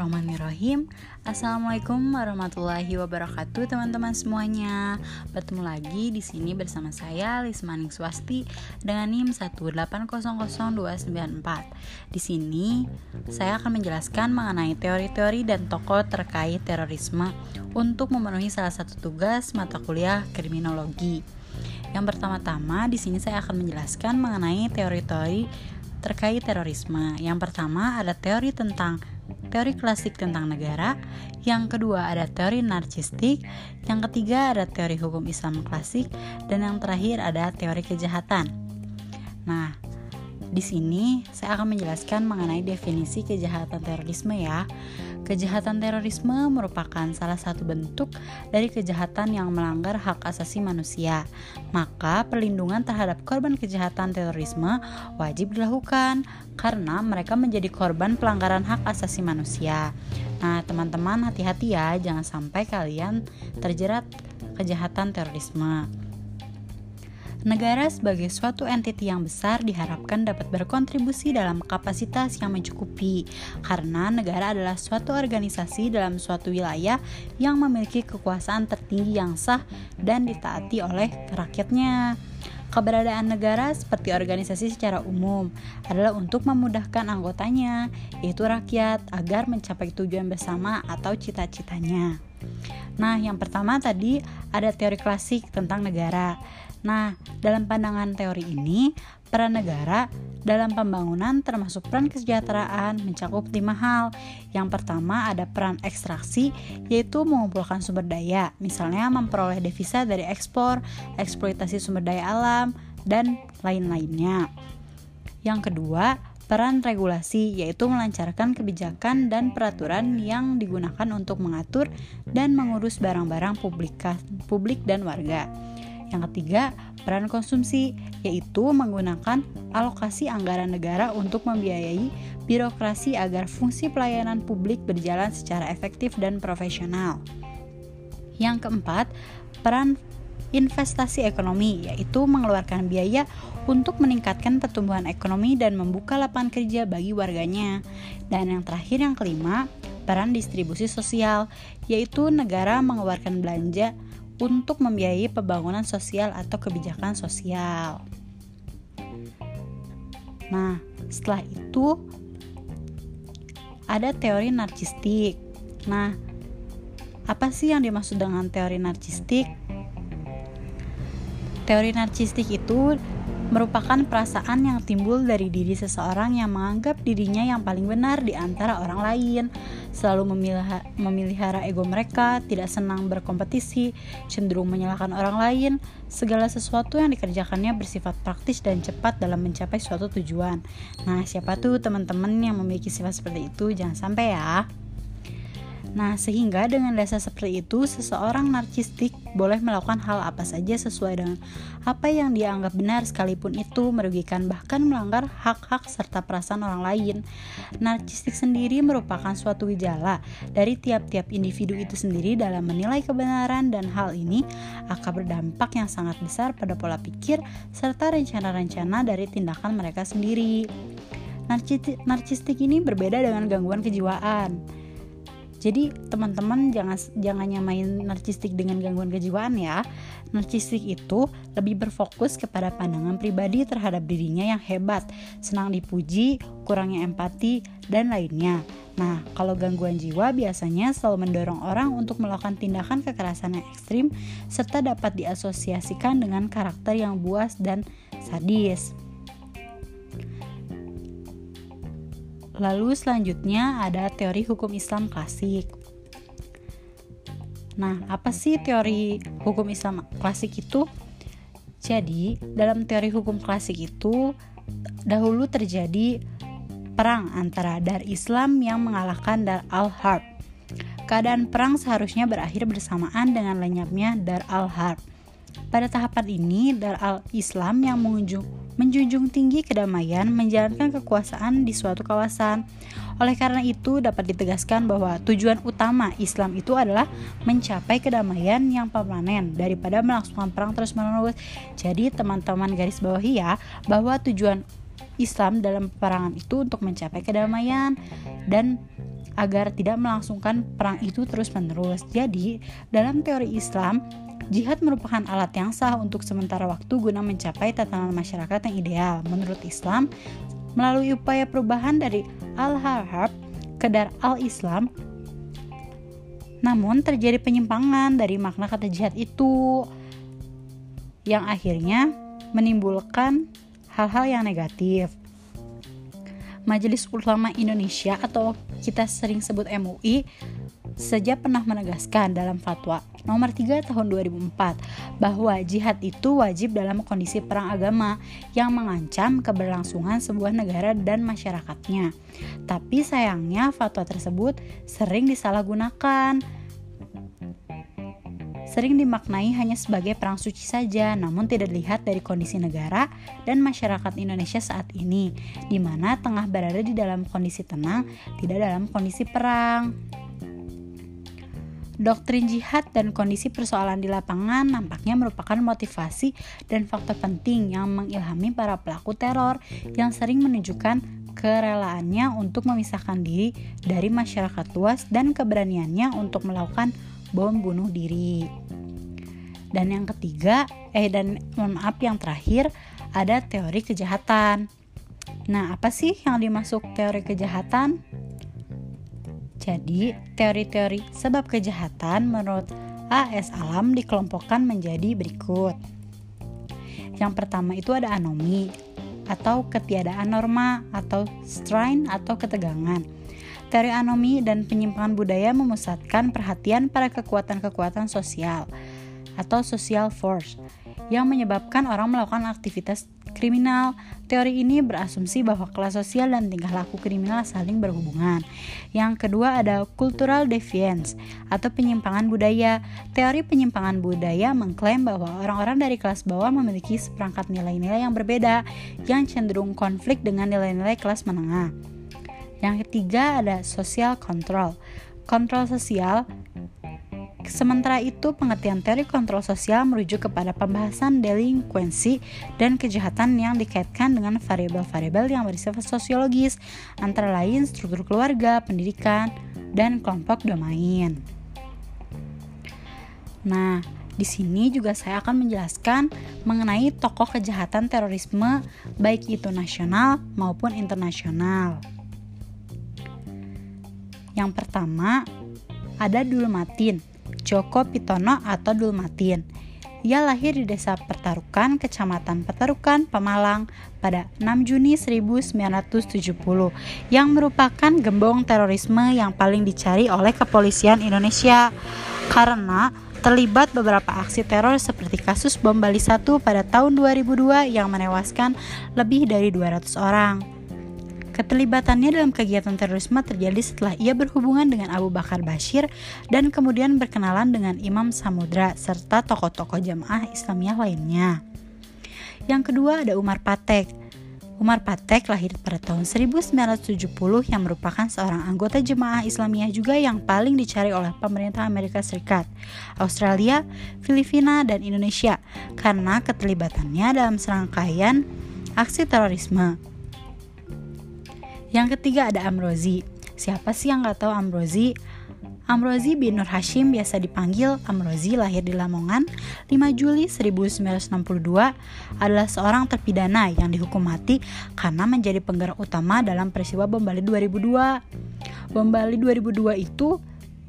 Bismillahirrahmanirrahim. Assalamualaikum warahmatullahi wabarakatuh teman-teman semuanya. Bertemu lagi di sini bersama saya Lismaning Swasti dengan NIM 1800294 Di sini saya akan menjelaskan mengenai teori-teori dan tokoh terkait terorisme Untuk memenuhi salah satu tugas mata kuliah kriminologi. Yang pertama-tama di sini saya akan menjelaskan mengenai teori-teori terkait terorisme. Yang pertama ada teori tentang teori klasik tentang negara, yang kedua ada teori narcistik, yang ketiga ada teori hukum Islam klasik, dan yang terakhir ada teori kejahatan. Nah, di sini saya akan menjelaskan mengenai definisi kejahatan terorisme ya. Kejahatan terorisme merupakan salah satu bentuk dari kejahatan yang melanggar hak asasi manusia. Maka perlindungan terhadap korban kejahatan terorisme wajib dilakukan karena mereka menjadi korban pelanggaran hak asasi manusia. Nah, teman-teman hati-hati ya, jangan sampai kalian terjerat kejahatan terorisme. Negara sebagai suatu entiti yang besar diharapkan dapat berkontribusi dalam kapasitas yang mencukupi, karena negara adalah suatu organisasi dalam suatu wilayah yang memiliki kekuasaan tertinggi yang sah dan ditaati oleh rakyatnya. Keberadaan negara seperti organisasi secara umum adalah untuk memudahkan anggotanya, yaitu rakyat, agar mencapai tujuan bersama atau cita-citanya. Nah, yang pertama tadi ada teori klasik tentang negara. Nah, dalam pandangan teori ini, peran negara dalam pembangunan termasuk peran kesejahteraan mencakup lima hal. Yang pertama ada peran ekstraksi, yaitu mengumpulkan sumber daya, misalnya memperoleh devisa dari ekspor, eksploitasi sumber daya alam, dan lain-lainnya. Yang kedua, peran regulasi, yaitu melancarkan kebijakan dan peraturan yang digunakan untuk mengatur dan mengurus barang-barang publik dan warga. Yang ketiga, peran konsumsi, yaitu menggunakan alokasi anggaran negara untuk membiayai birokrasi agar fungsi pelayanan publik berjalan secara efektif dan profesional. Yang keempat, peran investasi ekonomi, yaitu mengeluarkan biaya untuk meningkatkan pertumbuhan ekonomi dan membuka lapangan kerja bagi warganya. Dan yang terakhir, yang kelima, peran distribusi sosial, yaitu negara mengeluarkan belanja untuk membiayai pembangunan sosial atau kebijakan sosial. Nah, setelah itu ada teori narcistik. Nah, apa sih yang dimaksud dengan teori narcistik? Teori narcistik itu merupakan perasaan yang timbul dari diri seseorang yang menganggap dirinya yang paling benar di antara orang lain, selalu memelihara ego mereka, tidak senang berkompetisi, cenderung menyalahkan orang lain, segala sesuatu yang dikerjakannya bersifat praktis dan cepat dalam mencapai suatu tujuan. Nah, siapa tuh teman-teman yang memiliki sifat seperti itu? Jangan sampai ya. Nah, sehingga dengan dasar seperti itu, seseorang narcistik boleh melakukan hal apa saja sesuai dengan apa yang dia anggap benar sekalipun itu merugikan bahkan melanggar hak-hak serta perasaan orang lain. Narcistik sendiri merupakan suatu gejala dari tiap-tiap individu itu sendiri dalam menilai kebenaran dan hal ini akan berdampak yang sangat besar pada pola pikir serta rencana-rencana dari tindakan mereka sendiri. Narcistik ini berbeda dengan gangguan kejiwaan jadi teman-teman jangan jangan nyamain narsistik dengan gangguan kejiwaan ya. Narsistik itu lebih berfokus kepada pandangan pribadi terhadap dirinya yang hebat, senang dipuji, kurangnya empati dan lainnya. Nah, kalau gangguan jiwa biasanya selalu mendorong orang untuk melakukan tindakan kekerasan yang ekstrim serta dapat diasosiasikan dengan karakter yang buas dan sadis. Lalu selanjutnya ada teori hukum Islam klasik. Nah, apa sih teori hukum Islam klasik itu? Jadi, dalam teori hukum klasik itu dahulu terjadi perang antara Dar Islam yang mengalahkan Dar al-Harb. Keadaan perang seharusnya berakhir bersamaan dengan lenyapnya Dar al-Harb. Pada tahapan ini, Dar al-Islam yang mengunjung menjunjung tinggi kedamaian, menjalankan kekuasaan di suatu kawasan. Oleh karena itu, dapat ditegaskan bahwa tujuan utama Islam itu adalah mencapai kedamaian yang permanen daripada melangsungkan perang terus-menerus. Jadi, teman-teman garis bawahi ya, bahwa tujuan Islam dalam peperangan itu untuk mencapai kedamaian dan agar tidak melangsungkan perang itu terus-menerus. Jadi, dalam teori Islam, jihad merupakan alat yang sah untuk sementara waktu guna mencapai tatanan masyarakat yang ideal. Menurut Islam, melalui upaya perubahan dari al-harhab ke dar al-Islam, namun terjadi penyimpangan dari makna kata jihad itu yang akhirnya menimbulkan hal-hal yang negatif. Majelis Ulama Indonesia atau kita sering sebut MUI sejak pernah menegaskan dalam fatwa nomor 3 tahun 2004 bahwa jihad itu wajib dalam kondisi perang agama yang mengancam keberlangsungan sebuah negara dan masyarakatnya. Tapi sayangnya fatwa tersebut sering disalahgunakan sering dimaknai hanya sebagai perang suci saja, namun tidak dilihat dari kondisi negara dan masyarakat Indonesia saat ini, di mana tengah berada di dalam kondisi tenang, tidak dalam kondisi perang. Doktrin jihad dan kondisi persoalan di lapangan nampaknya merupakan motivasi dan faktor penting yang mengilhami para pelaku teror yang sering menunjukkan kerelaannya untuk memisahkan diri dari masyarakat luas dan keberaniannya untuk melakukan bom bunuh diri. Dan yang ketiga, eh dan mohon maaf yang terakhir ada teori kejahatan. Nah, apa sih yang dimasuk teori kejahatan? Jadi, teori-teori sebab kejahatan menurut AS Alam dikelompokkan menjadi berikut. Yang pertama itu ada anomi atau ketiadaan norma atau strain atau ketegangan. Teori anomi dan penyimpangan budaya memusatkan perhatian pada kekuatan-kekuatan sosial atau social force yang menyebabkan orang melakukan aktivitas kriminal. Teori ini berasumsi bahwa kelas sosial dan tingkah laku kriminal saling berhubungan. Yang kedua ada cultural deviance atau penyimpangan budaya. Teori penyimpangan budaya mengklaim bahwa orang-orang dari kelas bawah memiliki seperangkat nilai-nilai yang berbeda yang cenderung konflik dengan nilai-nilai kelas menengah. Yang ketiga ada social control. Kontrol sosial Sementara itu, pengertian teori kontrol sosial merujuk kepada pembahasan delinkuensi dan kejahatan yang dikaitkan dengan variabel-variabel yang bersifat sosiologis, antara lain struktur keluarga, pendidikan, dan kelompok domain. Nah, di sini juga saya akan menjelaskan mengenai tokoh kejahatan terorisme baik itu nasional maupun internasional. Yang pertama ada Dulmatin, Joko Pitono atau Dulmatin. Ia lahir di desa Pertarukan, Kecamatan Pertarukan, Pemalang pada 6 Juni 1970 yang merupakan gembong terorisme yang paling dicari oleh kepolisian Indonesia karena terlibat beberapa aksi teror seperti kasus bom Bali 1 pada tahun 2002 yang menewaskan lebih dari 200 orang. Keterlibatannya dalam kegiatan terorisme terjadi setelah ia berhubungan dengan Abu Bakar Bashir dan kemudian berkenalan dengan Imam Samudra serta tokoh-tokoh jamaah Islamiyah lainnya. Yang kedua ada Umar Patek. Umar Patek lahir pada tahun 1970 yang merupakan seorang anggota jemaah Islamiyah juga yang paling dicari oleh pemerintah Amerika Serikat, Australia, Filipina, dan Indonesia karena keterlibatannya dalam serangkaian aksi terorisme. Yang ketiga ada Amrozi. Siapa sih yang nggak tahu Amrozi? Amrozi bin Nur Hashim biasa dipanggil Amrozi lahir di Lamongan 5 Juli 1962 adalah seorang terpidana yang dihukum mati karena menjadi penggerak utama dalam peristiwa bom Bali 2002. Bom Bali 2002 itu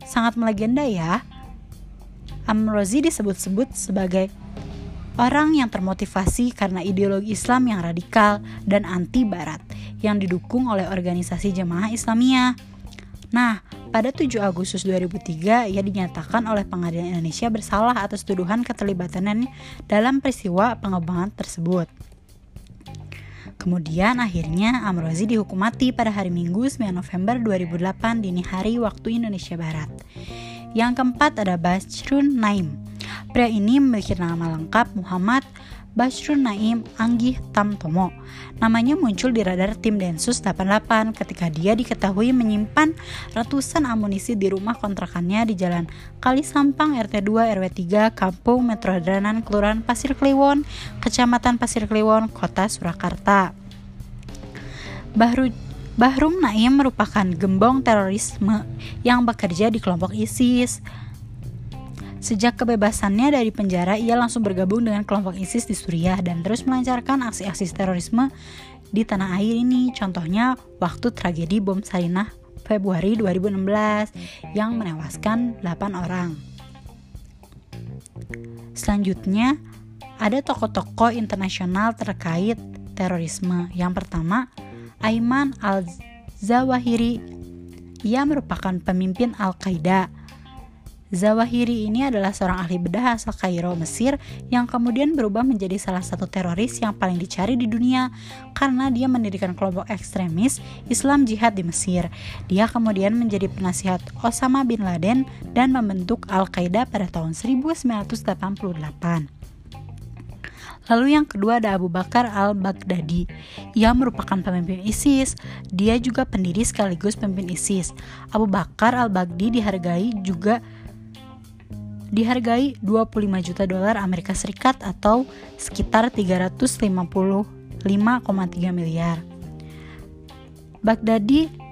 sangat melegenda ya. Amrozi disebut-sebut sebagai orang yang termotivasi karena ideologi Islam yang radikal dan anti barat yang didukung oleh organisasi jemaah Islamiyah. Nah, pada 7 Agustus 2003 ia dinyatakan oleh Pengadilan Indonesia bersalah atas tuduhan keterlibatannya dalam peristiwa pengembangan tersebut. Kemudian akhirnya Amrozi dihukum mati pada hari Minggu 9 November 2008 dini hari waktu Indonesia Barat. Yang keempat ada Basrun Naim. Pria ini memiliki nama lengkap Muhammad Basrun Naim Anggih Tamtomo. Namanya muncul di radar tim Densus 88 ketika dia diketahui menyimpan ratusan amunisi di rumah kontrakannya di Jalan Kali Sampang RT 2 RW 3 Kampung Metrodranan Kelurahan Pasir Kliwon, Kecamatan Pasir Kliwon, Kota Surakarta. Bahru Bahrum Naim merupakan gembong terorisme yang bekerja di kelompok ISIS. Sejak kebebasannya dari penjara, ia langsung bergabung dengan kelompok ISIS di Suriah dan terus melancarkan aksi-aksi terorisme di tanah air ini. Contohnya waktu tragedi bom Sarinah Februari 2016 yang menewaskan 8 orang. Selanjutnya, ada tokoh-tokoh internasional terkait terorisme. Yang pertama, Aiman al-Zawahiri. Ia merupakan pemimpin Al-Qaeda. Zawahiri ini adalah seorang ahli bedah asal Kairo, Mesir yang kemudian berubah menjadi salah satu teroris yang paling dicari di dunia karena dia mendirikan kelompok ekstremis Islam Jihad di Mesir. Dia kemudian menjadi penasihat Osama bin Laden dan membentuk Al-Qaeda pada tahun 1988. Lalu yang kedua ada Abu Bakar al-Baghdadi. Ia merupakan pemimpin ISIS. Dia juga pendiri sekaligus pemimpin ISIS. Abu Bakar al-Baghdadi dihargai juga dihargai 25 juta dolar Amerika Serikat atau sekitar 355,3 miliar. Baghdadi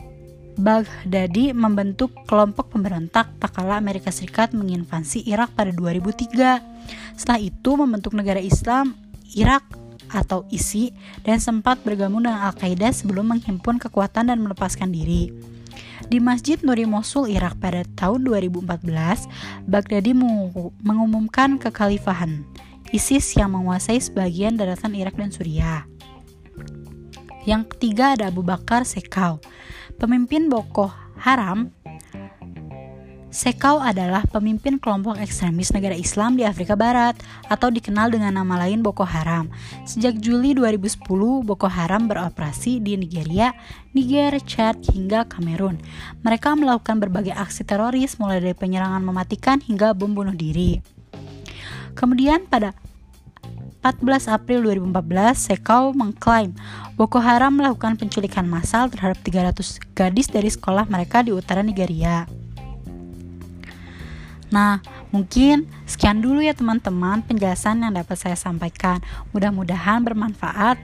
Baghdadi membentuk kelompok pemberontak tak kala Amerika Serikat menginvasi Irak pada 2003. Setelah itu membentuk negara Islam Irak atau ISI dan sempat bergabung dengan Al-Qaeda sebelum menghimpun kekuatan dan melepaskan diri. Di Masjid Nuri Mosul, Irak pada tahun 2014, Baghdadi mengumumkan kekhalifahan ISIS yang menguasai sebagian daratan Irak dan Suriah. Yang ketiga ada Abu Bakar Sekau, pemimpin Boko Haram Sekau adalah pemimpin kelompok ekstremis negara Islam di Afrika Barat atau dikenal dengan nama lain Boko Haram. Sejak Juli 2010, Boko Haram beroperasi di Nigeria, Niger, Chad, hingga Kamerun. Mereka melakukan berbagai aksi teroris mulai dari penyerangan mematikan hingga bom bunuh diri. Kemudian pada 14 April 2014, Sekau mengklaim Boko Haram melakukan penculikan massal terhadap 300 gadis dari sekolah mereka di utara Nigeria. Nah, mungkin sekian dulu ya teman-teman penjelasan yang dapat saya sampaikan. Mudah-mudahan bermanfaat.